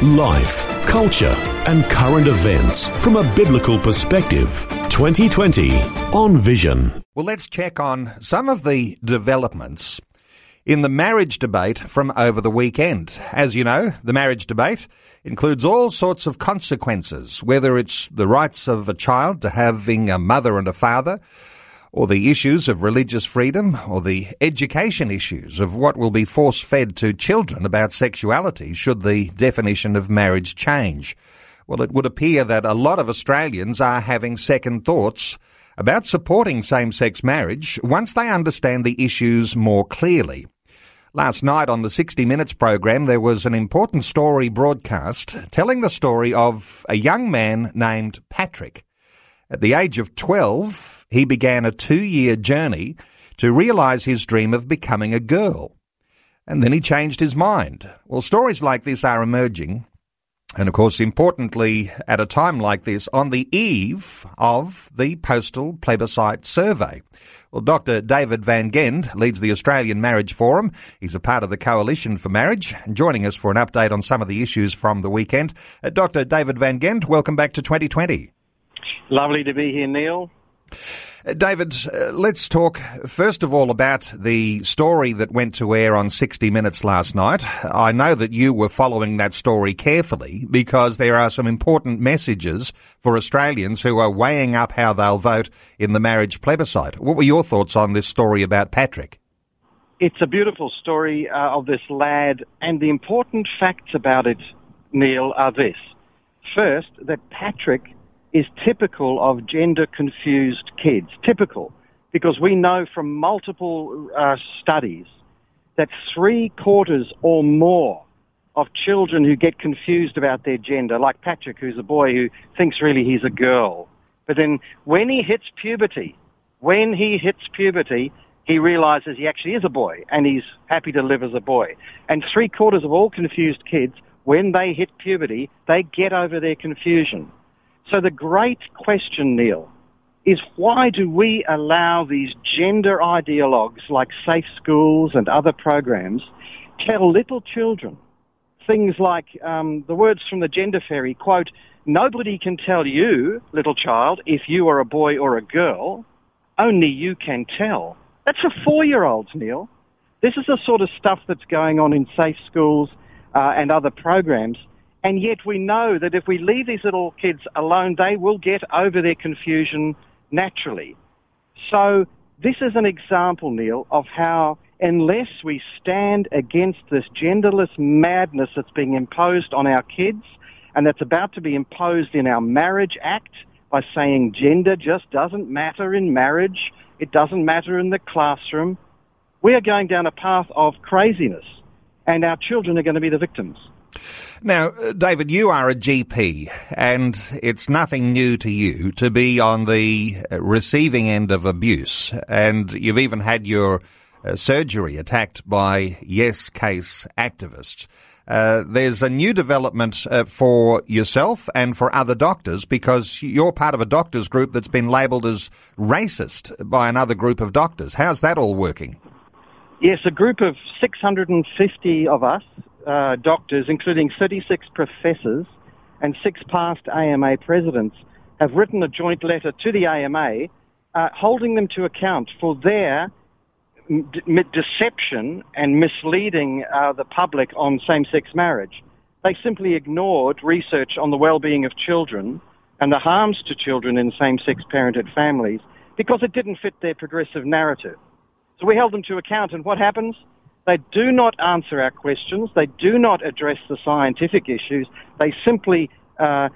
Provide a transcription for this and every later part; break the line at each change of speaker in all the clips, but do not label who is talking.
Life, culture, and current events from a biblical perspective. 2020 on Vision.
Well, let's check on some of the developments in the marriage debate from over the weekend. As you know, the marriage debate includes all sorts of consequences, whether it's the rights of a child to having a mother and a father, or the issues of religious freedom, or the education issues of what will be force fed to children about sexuality should the definition of marriage change. Well, it would appear that a lot of Australians are having second thoughts about supporting same sex marriage once they understand the issues more clearly. Last night on the 60 Minutes program, there was an important story broadcast telling the story of a young man named Patrick. At the age of 12, he began a two year journey to realize his dream of becoming a girl. And then he changed his mind. Well, stories like this are emerging. And of course, importantly, at a time like this, on the eve of the postal plebiscite survey. Well, Dr. David Van Gend leads the Australian Marriage Forum. He's a part of the Coalition for Marriage. Joining us for an update on some of the issues from the weekend. Uh, Dr. David Van Gend, welcome back to 2020.
Lovely to be here, Neil.
Uh, David, uh, let's talk first of all about the story that went to air on 60 Minutes last night. I know that you were following that story carefully because there are some important messages for Australians who are weighing up how they'll vote in the marriage plebiscite. What were your thoughts on this story about Patrick?
It's a beautiful story uh, of this lad, and the important facts about it, Neil, are this. First, that Patrick is typical of gender confused kids. Typical. Because we know from multiple uh, studies that three quarters or more of children who get confused about their gender, like Patrick, who's a boy who thinks really he's a girl. But then when he hits puberty, when he hits puberty, he realizes he actually is a boy and he's happy to live as a boy. And three quarters of all confused kids, when they hit puberty, they get over their confusion. So the great question, Neil, is why do we allow these gender ideologues like safe schools and other programs tell little children things like um, the words from the gender fairy quote nobody can tell you little child if you are a boy or a girl. Only you can tell. That's for four year olds neil. This is the sort of stuff that's going on in safe schools uh, and other programs and yet we know that if we leave these little kids alone, they will get over their confusion naturally. So this is an example, Neil, of how unless we stand against this genderless madness that's being imposed on our kids and that's about to be imposed in our marriage act by saying gender just doesn't matter in marriage, it doesn't matter in the classroom, we are going down a path of craziness and our children are going to be the victims.
Now, uh, David, you are a GP, and it's nothing new to you to be on the receiving end of abuse, and you've even had your uh, surgery attacked by yes case activists. Uh, there's a new development uh, for yourself and for other doctors because you're part of a doctors group that's been labelled as racist by another group of doctors. How's that all working?
Yes, a group of 650 of us uh, doctors, including 36 professors and six past AMA presidents, have written a joint letter to the AMA uh, holding them to account for their deception and misleading uh, the public on same sex marriage. They simply ignored research on the well being of children and the harms to children in same sex parented families because it didn't fit their progressive narrative. So we held them to account, and what happens? They do not answer our questions. They do not address the scientific issues. They simply uh,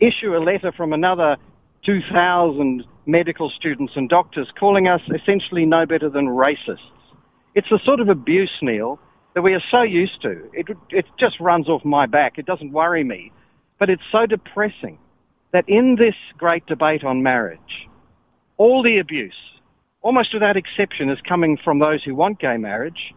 issue a letter from another 2,000 medical students and doctors calling us essentially no better than racists. It's the sort of abuse, Neil, that we are so used to. It, it just runs off my back. It doesn't worry me. But it's so depressing that in this great debate on marriage, all the abuse, almost without exception, is coming from those who want gay marriage,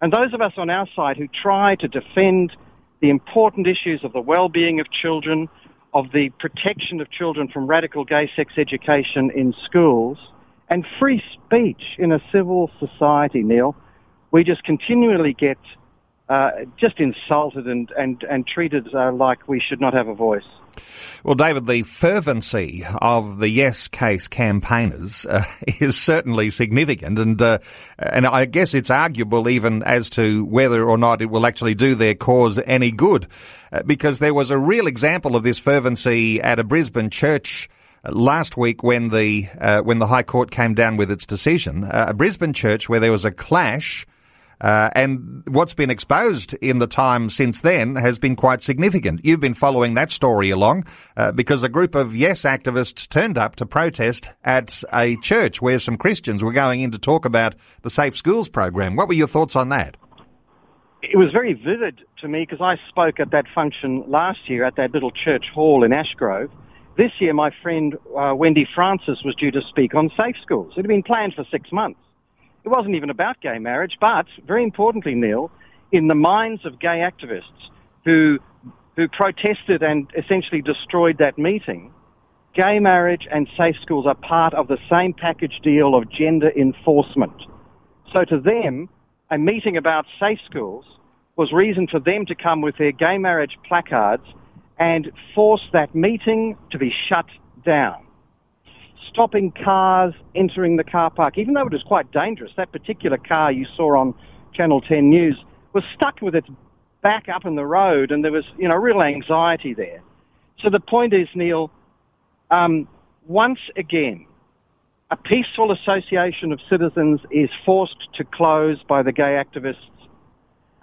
and those of us on our side who try to defend the important issues of the well-being of children, of the protection of children from radical gay sex education in schools, and free speech in a civil society, Neil, we just continually get uh, just insulted and, and, and treated uh, like we should not have a voice.
Well, David, the fervency of the Yes case campaigners uh, is certainly significant, and uh, and I guess it's arguable even as to whether or not it will actually do their cause any good, uh, because there was a real example of this fervency at a Brisbane church last week when the uh, when the High Court came down with its decision, uh, a Brisbane church where there was a clash uh, and what's been exposed in the time since then has been quite significant. You've been following that story along uh, because a group of Yes activists turned up to protest at a church where some Christians were going in to talk about the Safe Schools program. What were your thoughts on that?
It was very vivid to me because I spoke at that function last year at that little church hall in Ashgrove. This year, my friend uh, Wendy Francis was due to speak on safe schools. It had been planned for six months. It wasn't even about gay marriage, but very importantly, Neil, in the minds of gay activists who who protested and essentially destroyed that meeting, gay marriage and safe schools are part of the same package deal of gender enforcement. So to them, a meeting about safe schools was reason for them to come with their gay marriage placards and force that meeting to be shut down stopping cars entering the car park, even though it was quite dangerous. That particular car you saw on Channel 10 News was stuck with its back up in the road, and there was, you know, real anxiety there. So the point is, Neil, um, once again, a peaceful association of citizens is forced to close by the gay activists.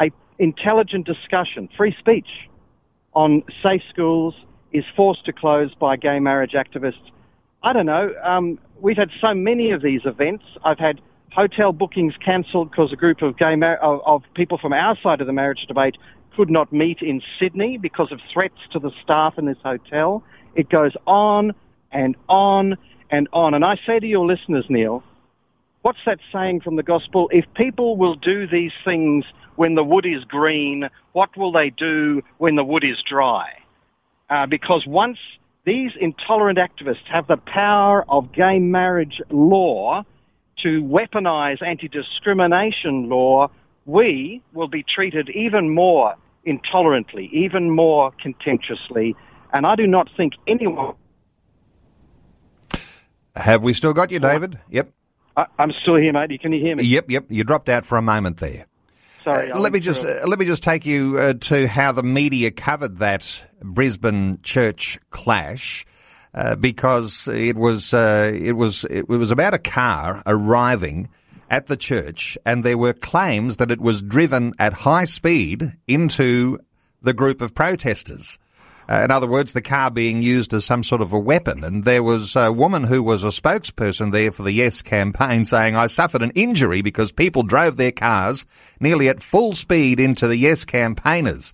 A intelligent discussion, free speech on safe schools is forced to close by gay marriage activists. I don't know. Um, we've had so many of these events. I've had hotel bookings cancelled because a group of gay mar- of, of people from our side of the marriage debate could not meet in Sydney because of threats to the staff in this hotel. It goes on and on and on. And I say to your listeners, Neil, what's that saying from the gospel? If people will do these things when the wood is green, what will they do when the wood is dry? Uh, because once these intolerant activists have the power of gay marriage law to weaponize anti-discrimination law. We will be treated even more intolerantly, even more contemptuously, and I do not think anyone.
Have we still got you, David? Yep.
I, am still here, mate. Can you hear me?
Yep, yep. You dropped out for a moment there.
Sorry.
Uh, let me just uh, let me just take you uh, to how the media covered that Brisbane church clash. Uh, because it was uh, it was it was about a car arriving at the church, and there were claims that it was driven at high speed into the group of protesters. Uh, in other words, the car being used as some sort of a weapon. And there was a woman who was a spokesperson there for the Yes campaign saying, I suffered an injury because people drove their cars nearly at full speed into the Yes campaigners.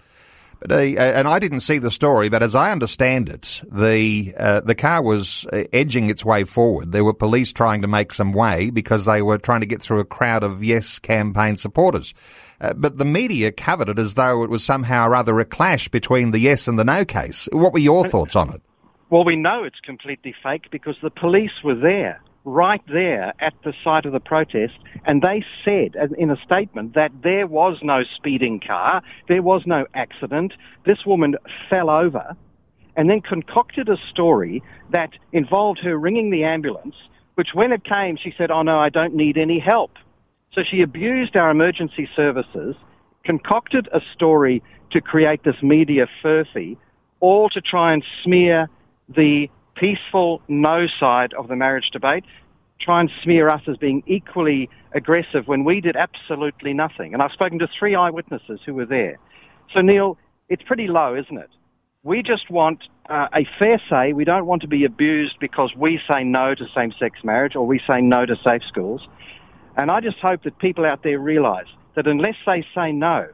Uh, and I didn't see the story, but as I understand it, the uh, the car was uh, edging its way forward. There were police trying to make some way because they were trying to get through a crowd of Yes campaign supporters. Uh, but the media covered it as though it was somehow or other a clash between the yes and the no case. What were your thoughts on it?
Well, we know it's completely fake because the police were there, right there at the site of the protest, and they said in a statement that there was no speeding car, there was no accident, this woman fell over, and then concocted a story that involved her ringing the ambulance, which when it came, she said, Oh no, I don't need any help. So she abused our emergency services, concocted a story to create this media furphy, all to try and smear the peaceful no side of the marriage debate, try and smear us as being equally aggressive when we did absolutely nothing. And I've spoken to three eyewitnesses who were there. So, Neil, it's pretty low, isn't it? We just want uh, a fair say. We don't want to be abused because we say no to same sex marriage or we say no to safe schools. And I just hope that people out there realise that unless they say no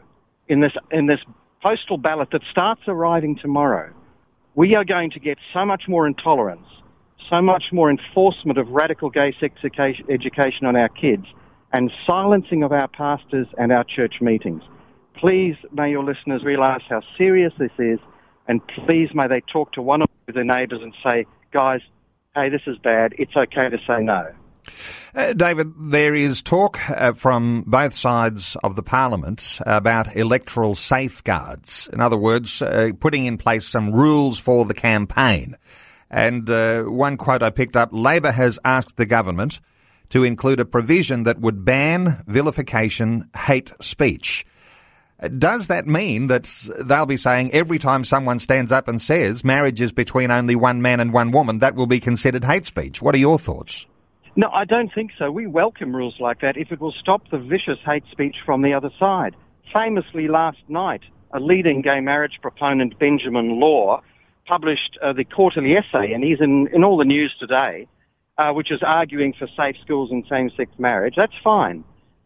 in this, in this postal ballot that starts arriving tomorrow, we are going to get so much more intolerance, so much more enforcement of radical gay sex education on our kids, and silencing of our pastors and our church meetings. Please may your listeners realize how serious this is, and please may they talk to one of their neighbors and say, guys, hey, this is bad. It's okay to say no.
Uh, David, there is talk uh, from both sides of the parliament about electoral safeguards. In other words, uh, putting in place some rules for the campaign. And uh, one quote I picked up Labor has asked the government to include a provision that would ban vilification hate speech. Does that mean that they'll be saying every time someone stands up and says marriage is between only one man and one woman, that will be considered hate speech? What are your thoughts?
No, I don't think so. We welcome rules like that if it will stop the vicious hate speech from the other side. Famously, last night, a leading gay marriage proponent, Benjamin Law, published uh, the quarterly essay, and he's in, in all the news today, uh, which is arguing for safe schools and same-sex marriage. That's fine.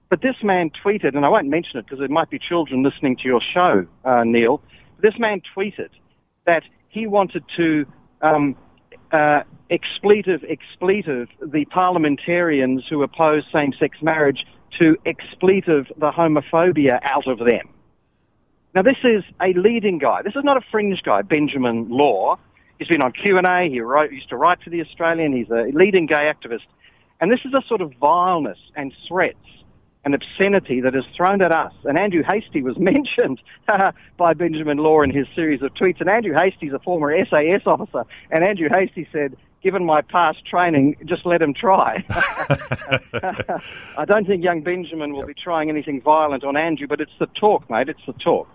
But this man tweeted, and I won't mention it because there might be children listening to your show, uh, Neil. This man tweeted that he wanted to um, uh, expletive, expletive the parliamentarians who oppose same-sex marriage to expletive the homophobia out of them. Now, this is a leading guy. This is not a fringe guy, Benjamin Law. He's been on Q&A. He wrote, used to write for The Australian. He's a leading gay activist. And this is a sort of vileness and threats and obscenity that is thrown at us. And Andrew Hastie was mentioned by Benjamin Law in his series of tweets. And Andrew Hastie's a former SAS officer. And Andrew Hastie said, given my past training, just let him try. I don't think young Benjamin will be trying anything violent on Andrew, but it's the talk, mate. It's the talk.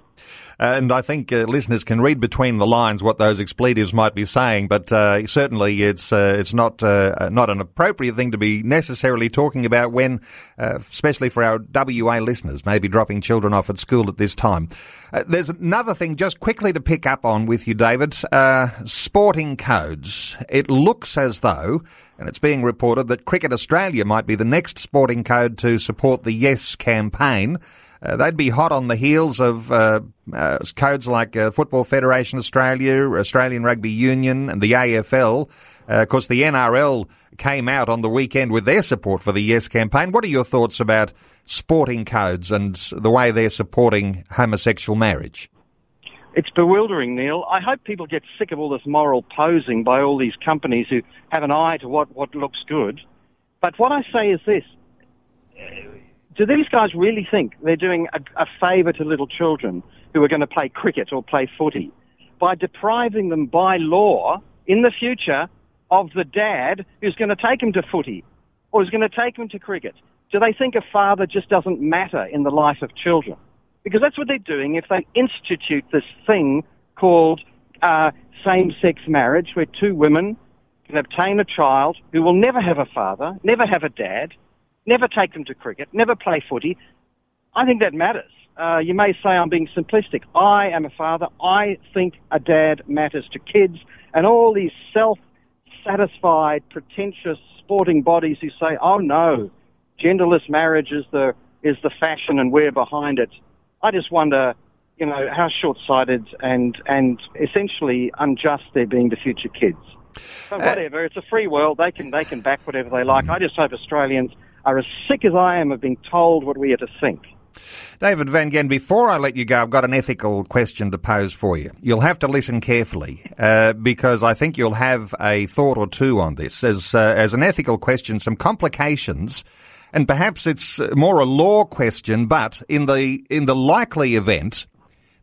And I think uh, listeners can read between the lines what those expletives might be saying, but uh, certainly it's uh, it's not uh, not an appropriate thing to be necessarily talking about when, uh, especially for our WA listeners, maybe dropping children off at school at this time. Uh, there's another thing just quickly to pick up on with you, David. sporting codes. It looks as though, and it's being reported that Cricket Australia might be the next sporting code to support the Yes campaign. Uh, they'd be hot on the heels of uh, uh, codes like uh, Football Federation Australia, Australian Rugby Union, and the AFL. Uh, of course, the NRL came out on the weekend with their support for the Yes campaign. What are your thoughts about sporting codes and the way they're supporting homosexual marriage?
It's bewildering, Neil. I hope people get sick of all this moral posing by all these companies who have an eye to what, what looks good. But what I say is this do these guys really think they're doing a, a favour to little children who are going to play cricket or play footy by depriving them by law in the future of the dad who's going to take them to footy or is going to take them to cricket? Do they think a father just doesn't matter in the life of children? Because that's what they're doing if they institute this thing called uh, same-sex marriage, where two women can obtain a child who will never have a father, never have a dad, never take them to cricket, never play footy. I think that matters. Uh, you may say I'm being simplistic. I am a father. I think a dad matters to kids, and all these self-satisfied, pretentious sporting bodies who say, "Oh no, genderless marriage is the is the fashion, and we're behind it." I just wonder, you know, how short-sighted and and essentially unjust they're being to future kids. But uh, whatever, uh, it's a free world. They can they can back whatever they like. I just hope Australians are as sick as I am of being told what we are to think.
David Van Gend, before I let you go, I've got an ethical question to pose for you. You'll have to listen carefully uh, because I think you'll have a thought or two on this. As, uh, as an ethical question, some complications, and perhaps it's more a law question, but in the, in the likely event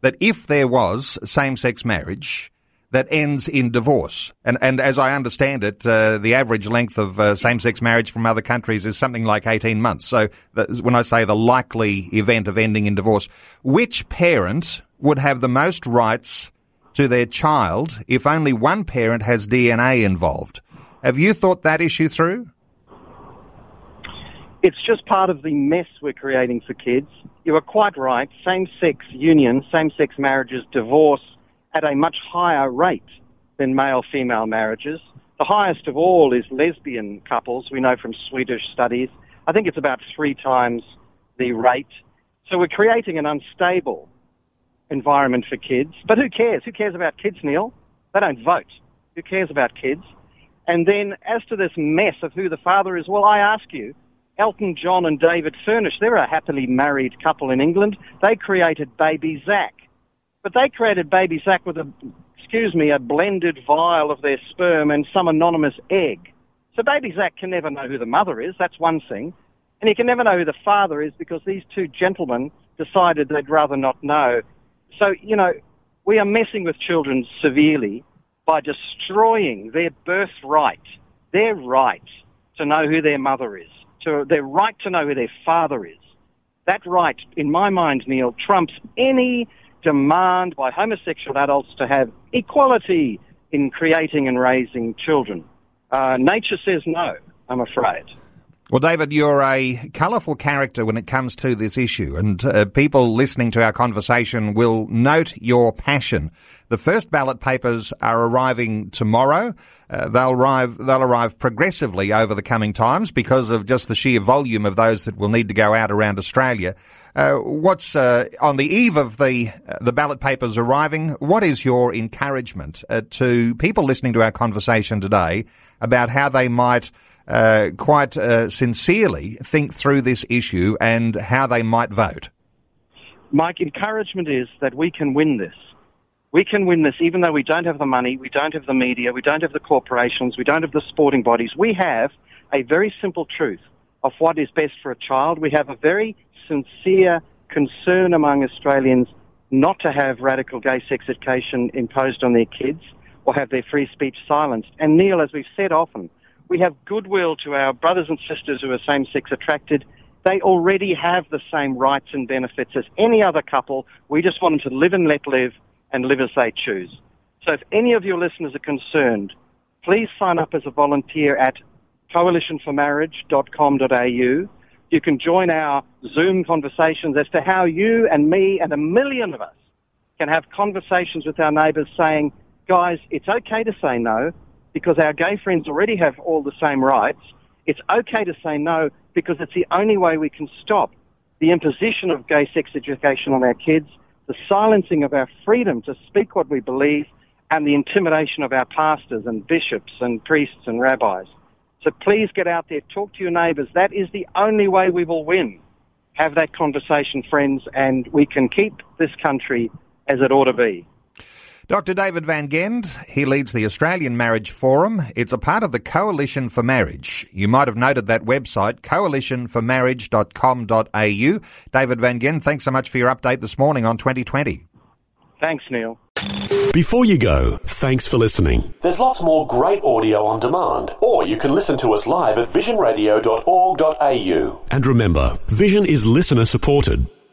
that if there was same-sex marriage, that ends in divorce. And, and as I understand it, uh, the average length of uh, same-sex marriage from other countries is something like 18 months. So when I say the likely event of ending in divorce, which parent would have the most rights to their child if only one parent has DNA involved? Have you thought that issue through?
It's just part of the mess we're creating for kids. You are quite right. Same-sex union, same-sex marriages, divorce, at a much higher rate than male-female marriages. The highest of all is lesbian couples. We know from Swedish studies. I think it's about three times the rate. So we're creating an unstable environment for kids. But who cares? Who cares about kids, Neil? They don't vote. Who cares about kids? And then as to this mess of who the father is, well, I ask you, Elton John and David Furnish, they're a happily married couple in England. They created baby Zach. But they created baby Zach with a, excuse me, a blended vial of their sperm and some anonymous egg. So baby Zach can never know who the mother is. That's one thing. And he can never know who the father is because these two gentlemen decided they'd rather not know. So, you know, we are messing with children severely by destroying their birthright, their right to know who their mother is, to their right to know who their father is. That right, in my mind, Neil, trumps any demand by homosexual adults to have equality in creating and raising children. Uh, nature says no, I'm afraid.
Well, David, you're a colourful character when it comes to this issue, and uh, people listening to our conversation will note your passion. The first ballot papers are arriving tomorrow. Uh, they'll arrive. They'll arrive progressively over the coming times because of just the sheer volume of those that will need to go out around Australia. Uh, what's uh, on the eve of the uh, the ballot papers arriving? What is your encouragement uh, to people listening to our conversation today about how they might? Uh, quite uh, sincerely think through this issue and how they might vote?
Mike, encouragement is that we can win this. We can win this even though we don't have the money, we don't have the media, we don't have the corporations, we don't have the sporting bodies. We have a very simple truth of what is best for a child. We have a very sincere concern among Australians not to have radical gay sex education imposed on their kids or have their free speech silenced. And Neil, as we've said often, we have goodwill to our brothers and sisters who are same sex attracted. They already have the same rights and benefits as any other couple. We just want them to live and let live and live as they choose. So if any of your listeners are concerned, please sign up as a volunteer at coalitionformarriage.com.au. You can join our Zoom conversations as to how you and me and a million of us can have conversations with our neighbours saying, guys, it's okay to say no because our gay friends already have all the same rights. It's okay to say no because it's the only way we can stop the imposition of gay sex education on our kids, the silencing of our freedom to speak what we believe, and the intimidation of our pastors and bishops and priests and rabbis. So please get out there, talk to your neighbours. That is the only way we will win. Have that conversation, friends, and we can keep this country as it ought to be.
Dr. David Van Gend, he leads the Australian Marriage Forum. It's a part of the Coalition for Marriage. You might have noted that website, coalitionformarriage.com.au. David Van Gend, thanks so much for your update this morning on 2020.
Thanks, Neil.
Before you go, thanks for listening.
There's lots more great audio on demand, or you can listen to us live at visionradio.org.au.
And remember, Vision is listener supported.